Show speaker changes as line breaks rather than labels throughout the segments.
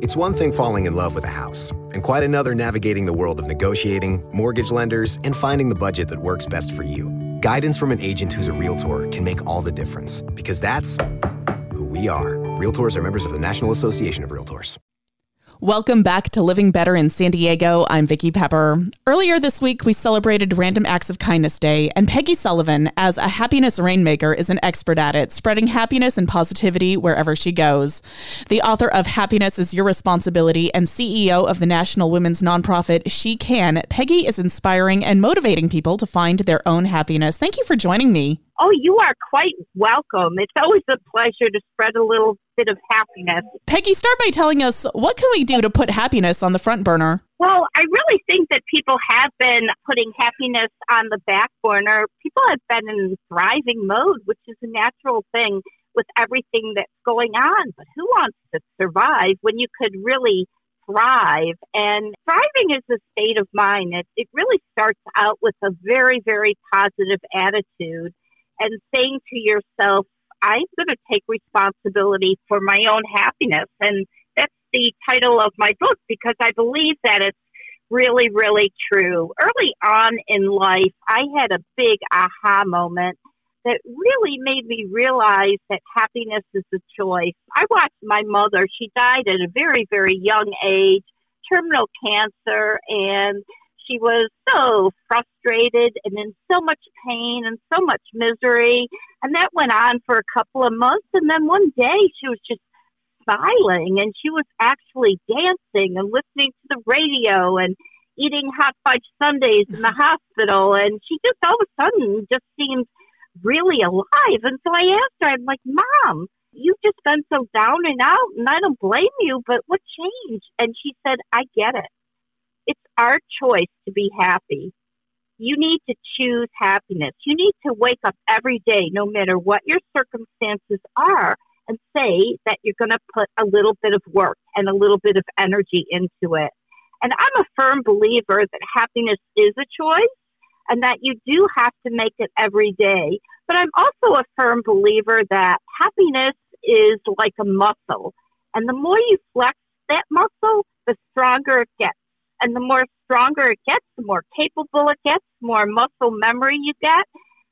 It's one thing falling in love with a house, and quite another navigating the world of negotiating, mortgage lenders, and finding the budget that works best for you. Guidance from an agent who's a realtor can make all the difference, because that's who we are. Realtors are members of the National Association of Realtors.
Welcome back to Living Better in San Diego. I'm Vicki Pepper. Earlier this week, we celebrated Random Acts of Kindness Day, and Peggy Sullivan, as a happiness rainmaker, is an expert at it, spreading happiness and positivity wherever she goes. The author of Happiness is Your Responsibility and CEO of the national women's nonprofit She Can, Peggy is inspiring and motivating people to find their own happiness. Thank you for joining me.
Oh, you are quite welcome. It's always a pleasure to spread a little bit of happiness.
Peggy, start by telling us what can we do to put happiness on the front burner?
Well, I really think that people have been putting happiness on the back burner. People have been in thriving mode, which is a natural thing with everything that's going on. But who wants to survive when you could really thrive? And thriving is a state of mind. It, it really starts out with a very, very positive attitude and saying to yourself, I'm going to take responsibility for my own happiness. And that's the title of my book because I believe that it's really, really true. Early on in life, I had a big aha moment that really made me realize that happiness is a choice. I watched my mother, she died at a very, very young age, terminal cancer, and she was so frustrated and in so much pain and so much misery. And that went on for a couple of months. And then one day she was just smiling and she was actually dancing and listening to the radio and eating hot fudge sundaes in the hospital. And she just all of a sudden just seemed really alive. And so I asked her, I'm like, Mom, you've just been so down and out, and I don't blame you, but what changed? And she said, I get it. Our choice to be happy. You need to choose happiness. You need to wake up every day, no matter what your circumstances are, and say that you're going to put a little bit of work and a little bit of energy into it. And I'm a firm believer that happiness is a choice and that you do have to make it every day. But I'm also a firm believer that happiness is like a muscle. And the more you flex that muscle, the stronger it gets. And the more stronger it gets, the more capable it gets, the more muscle memory you get.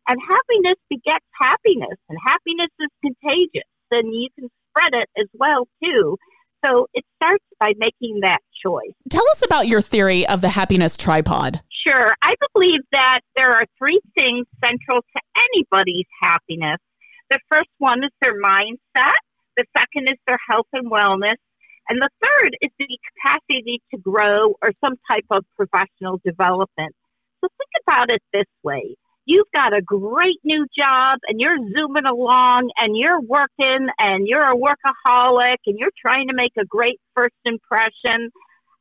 And happiness begets happiness, and happiness is contagious, Then you can spread it as well too. So it starts by making that choice.
Tell us about your theory of the happiness tripod.
Sure. I believe that there are three things central to anybody's happiness. The first one is their mindset. The second is their health and wellness. And the third is the capacity to grow or some type of professional development. So think about it this way. You've got a great new job and you're zooming along and you're working and you're a workaholic and you're trying to make a great first impression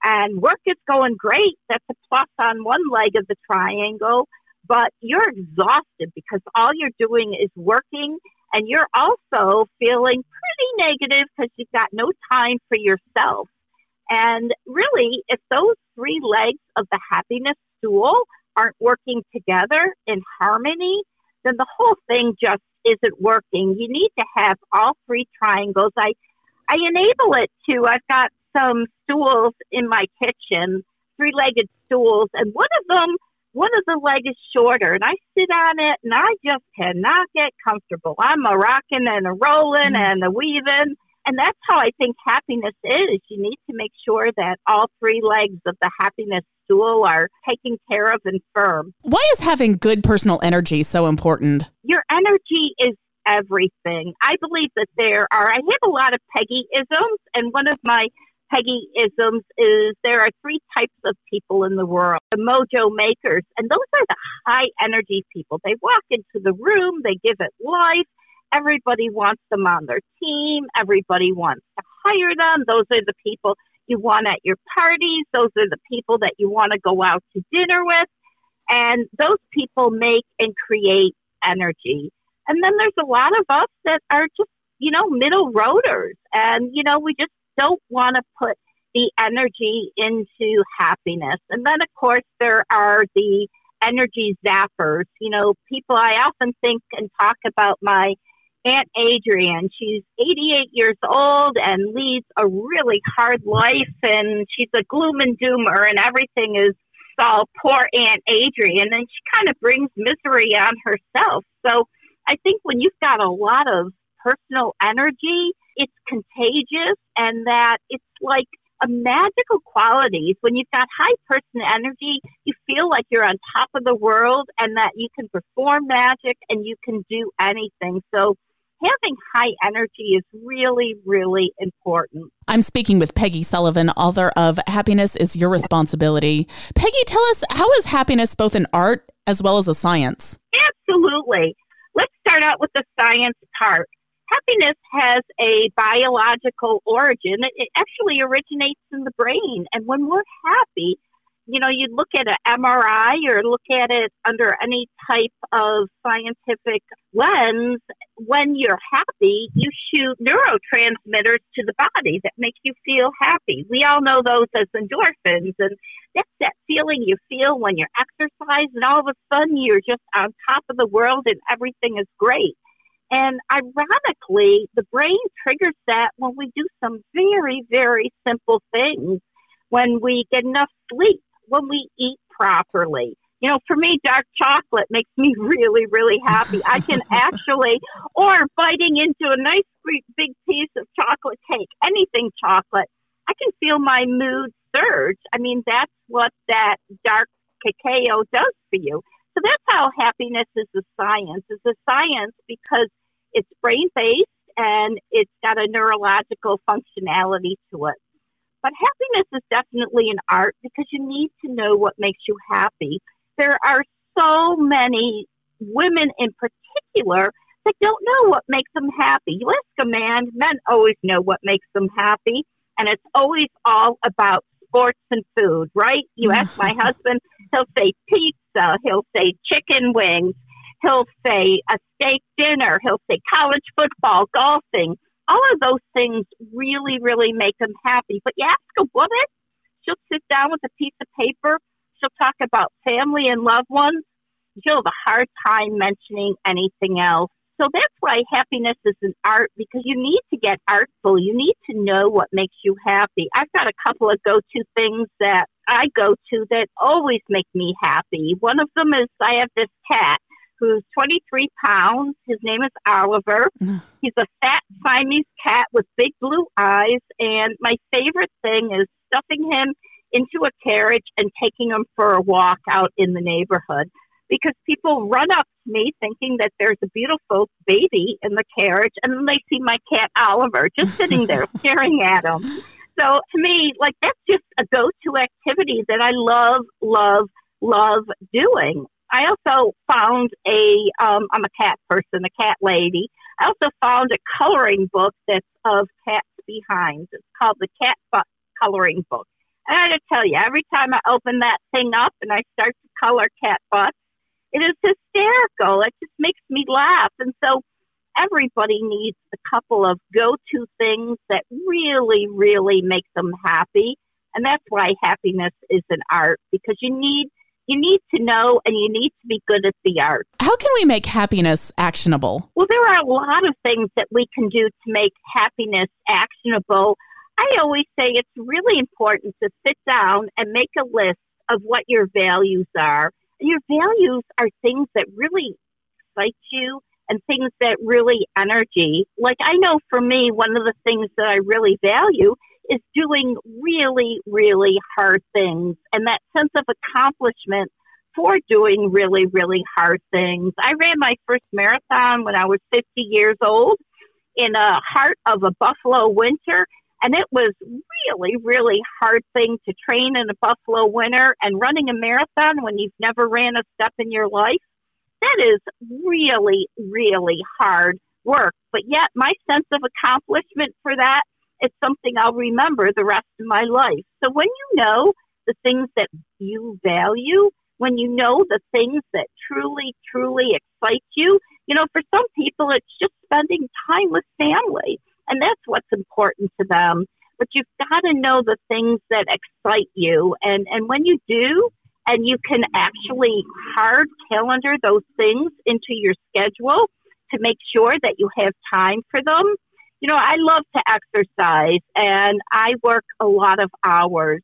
and work is going great. That's a plus on one leg of the triangle, but you're exhausted because all you're doing is working and you're also feeling negative because you've got no time for yourself. And really, if those three legs of the happiness stool aren't working together in harmony, then the whole thing just isn't working. You need to have all three triangles. I, I enable it to, I've got some stools in my kitchen, three legged stools, and one of them one of the legs is shorter and I sit on it and I just cannot get comfortable. I'm a rocking and a rolling mm. and a weaving. And that's how I think happiness is. You need to make sure that all three legs of the happiness stool are taken care of and firm.
Why is having good personal energy so important?
Your energy is everything. I believe that there are, I have a lot of Peggy isms, and one of my Peggy isms is there are three types of people in the world the mojo makers, and those are the high energy people. They walk into the room, they give it life. Everybody wants them on their team, everybody wants to hire them. Those are the people you want at your parties. Those are the people that you want to go out to dinner with. And those people make and create energy. And then there's a lot of us that are just, you know, middle roaders. And, you know, we just don't want to put the energy into happiness. And then, of course, there are the energy zappers. You know, people, I often think and talk about my Aunt Adrienne. She's 88 years old and leads a really hard life, and she's a gloom and doomer, and everything is all poor Aunt Adrienne, and she kind of brings misery on herself. So I think when you've got a lot of personal energy, it's contagious, and that it's like a magical qualities. When you've got high personal energy, you feel like you're on top of the world and that you can perform magic and you can do anything. So having high energy is really, really important.
I'm speaking with Peggy Sullivan, author of Happiness is Your Responsibility. Peggy, tell us how is happiness both an art as well as a science?
Absolutely. Let's start out with the science part. Happiness has a biological origin. It actually originates in the brain. And when we're happy, you know, you look at an MRI or look at it under any type of scientific lens. When you're happy, you shoot neurotransmitters to the body that make you feel happy. We all know those as endorphins, and that's that feeling you feel when you're exercising, and all of a sudden you're just on top of the world and everything is great. And ironically, the brain triggers that when we do some very, very simple things. When we get enough sleep, when we eat properly. You know, for me, dark chocolate makes me really, really happy. I can actually, or biting into a nice big piece of chocolate cake, anything chocolate, I can feel my mood surge. I mean, that's what that dark cacao does for you. So that's how happiness is a science. It's a science because it's brain based and it's got a neurological functionality to it. But happiness is definitely an art because you need to know what makes you happy. There are so many women in particular that don't know what makes them happy. You ask a man, men always know what makes them happy, and it's always all about sports and food, right? You ask my husband, he'll say pizza, he'll say chicken wings, he'll say a steak dinner, he'll say college football, golfing all of those things really, really make them happy. But you ask a woman, she'll sit down with a piece of paper, she'll talk about family and loved ones. She'll have a hard time mentioning anything else. So that's why happiness is an art because you need to get artful. You need to know what makes you happy. I've got a couple of go to things that I go to that always make me happy. One of them is I have this cat who's 23 pounds. His name is Oliver. He's a fat Siamese cat with big blue eyes. And my favorite thing is stuffing him into a carriage and taking him for a walk out in the neighborhood. Because people run up to me thinking that there's a beautiful baby in the carriage, and then they see my cat Oliver just sitting there staring at him. So to me, like that's just a go to activity that I love, love, love doing. I also found a, um, I'm a cat person, a cat lady. I also found a coloring book that's of cats behind. It's called the Cat Butt Coloring Book. And I gotta tell you, every time I open that thing up and I start to color cat butts, it is hysterical. It just makes me laugh. And so everybody needs a couple of go to things that really, really make them happy. And that's why happiness is an art because you need you need to know and you need to be good at the art.
How can we make happiness actionable?
Well, there are a lot of things that we can do to make happiness actionable. I always say it's really important to sit down and make a list of what your values are. And your values are things that really excite you and things that really energy. Like I know for me, one of the things that I really value is doing really, really hard things and that sense of accomplishment for doing really, really hard things. I ran my first marathon when I was 50 years old in the heart of a Buffalo winter. And it was really, really hard thing to train in a Buffalo winter and running a marathon when you've never ran a step in your life. That is really, really hard work. But yet my sense of accomplishment for that is something I'll remember the rest of my life. So when you know the things that you value, when you know the things that truly, truly excite you, you know, for some people, it's just spending time with family, and that's what's important to them. But you've got to know the things that excite you, and and when you do, and you can actually hard calendar those things into your schedule to make sure that you have time for them. You know, I love to exercise, and I work a lot of hours.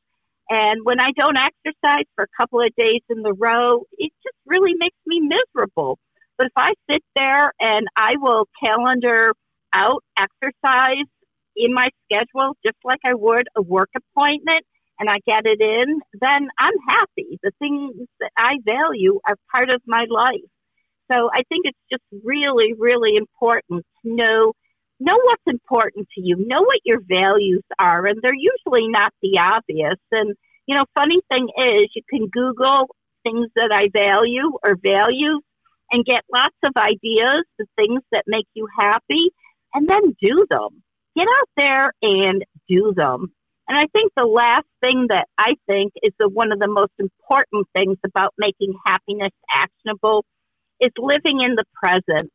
And when I don't exercise for a couple of days in the row, it just really makes me miserable. But if I sit there and I will calendar out exercise in my schedule, just like I would a work appointment, and I get it in, then I'm happy. The things that I value are part of my life. So I think it's just really, really important to know know what's important to you, know what your values are, and they're usually not the obvious. And you know, funny thing is, you can Google things that I value or values, and get lots of ideas, the things that make you happy, and then do them. Get out there and do them. And I think the last thing that I think is the, one of the most important things about making happiness actionable is living in the present.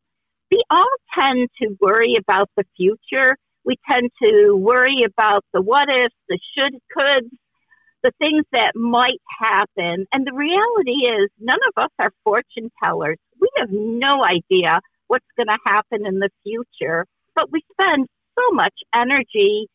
We all tend to worry about the future. We tend to worry about the what ifs, the should, coulds, the things that might happen. And the reality is, none of us are fortune tellers. We have no idea what's going to happen in the future, but we spend so much energy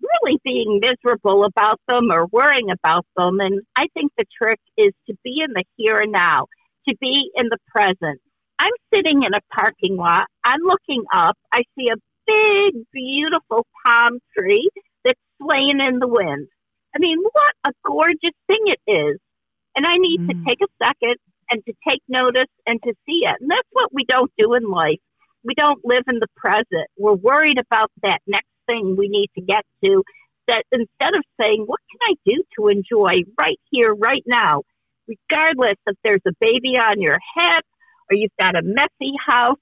really being miserable about them or worrying about them. And I think the trick is to be in the here and now, to be in the present. I'm sitting in a parking lot. I'm looking up. I see a big, beautiful palm tree that's swaying in the wind. I mean, what a gorgeous thing it is. And I need mm. to take a second and to take notice and to see it. And that's what we don't do in life. We don't live in the present. We're worried about that next thing we need to get to. That instead of saying, what can I do to enjoy right here, right now, regardless if there's a baby on your hip or you've got a messy house,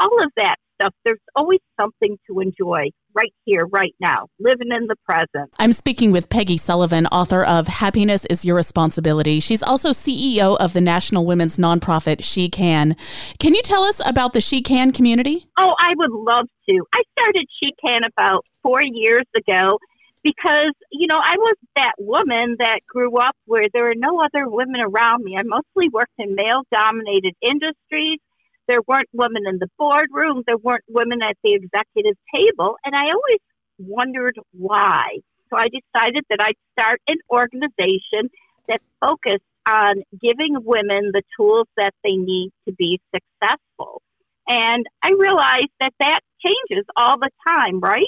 all of that stuff, there's always something to enjoy right here, right now, living in the present.
I'm speaking with Peggy Sullivan, author of Happiness is Your Responsibility. She's also CEO of the national women's nonprofit She Can. Can you tell us about the She Can community?
Oh, I would love to. I started She Can about four years ago because, you know, I was that woman that grew up where there were no other women around me. I mostly worked in male dominated industries there weren't women in the boardroom. There weren't women at the executive table. And I always wondered why. So I decided that I'd start an organization that focused on giving women the tools that they need to be successful. And I realized that that changes all the time, right?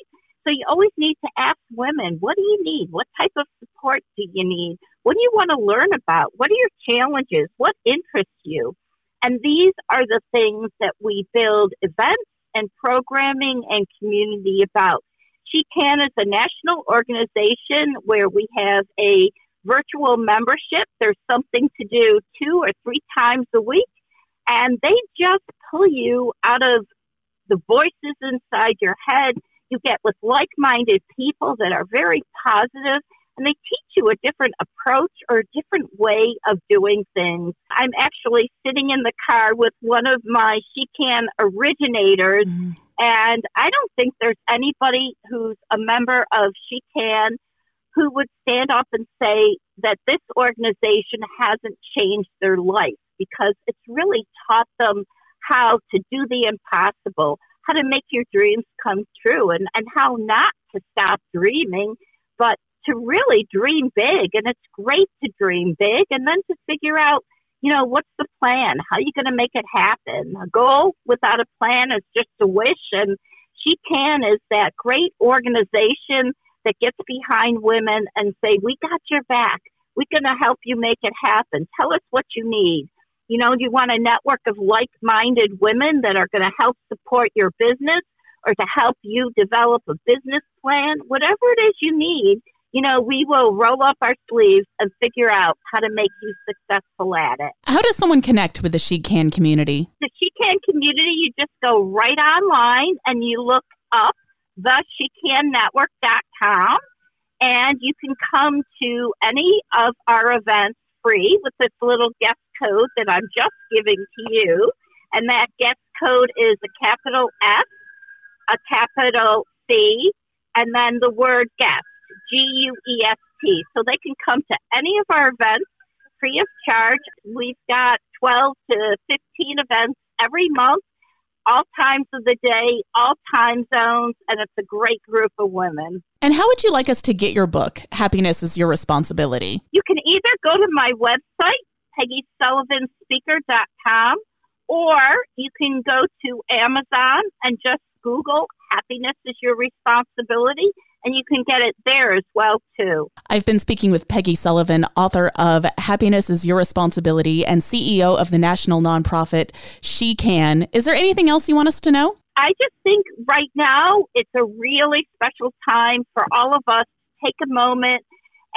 So you always need to ask women, what do you need? What type of support do you need? What do you want to learn about? What are your challenges? What interests you? And these are the things that we build events and programming and community about. She Can is a national organization where we have a virtual membership. There's something to do two or three times a week, and they just pull you out of the voices inside your head. You get with like minded people that are very positive and they teach you a different approach or a different way of doing things. I'm actually sitting in the car with one of my She Can originators, mm-hmm. and I don't think there's anybody who's a member of She Can who would stand up and say that this organization hasn't changed their life because it's really taught them how to do the impossible, how to make your dreams come true, and, and how not to stop dreaming, but to really dream big. And it's great to dream big and then to figure out, you know, what's the plan? How are you going to make it happen? A goal without a plan is just a wish. And She Can is that great organization that gets behind women and say, we got your back. We're going to help you make it happen. Tell us what you need. You know, you want a network of like minded women that are going to help support your business or to help you develop a business plan? Whatever it is you need, you know, we will roll up our sleeves and figure out how to make you successful at it.
How does someone connect with the She Can community?
The She Can community, you just go right online and you look up theshecannetwork.com and you can come to any of our events free with this little guest code that I'm just giving to you. And that guest code is a capital S, a capital C, and then the word guest, G U E S T. So they can come to any of our events free of charge. We've got 12 to 15 events every month all times of the day, all time zones, and it's a great group of women.
And how would you like us to get your book, Happiness is Your Responsibility?
You can either go to my website, PeggySullivanspeaker.com, or you can go to Amazon and just Google Happiness is Your Responsibility and you can get it there as well too.
I've been speaking with Peggy Sullivan, author of Happiness is Your Responsibility and CEO of the national nonprofit She Can. Is there anything else you want us to know?
I just think right now it's a really special time for all of us to take a moment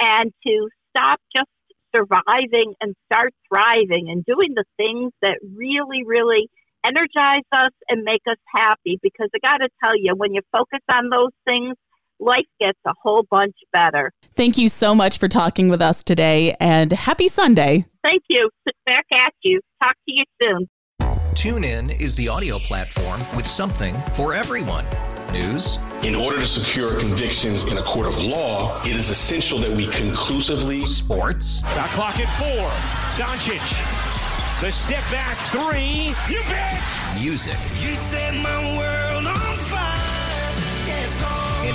and to stop just surviving and start thriving and doing the things that really, really energize us and make us happy. Because I got to tell you, when you focus on those things, life gets a whole bunch better.
Thank you so much for talking with us today and happy Sunday.
Thank you. Back at you. Talk to you soon.
TuneIn is the audio platform with something for everyone. News.
In order to secure convictions in a court of law, it is essential that we conclusively.
Sports.
The clock at four. Doncic. The step back three. You bet.
Music.
You set my world on fire. Yes.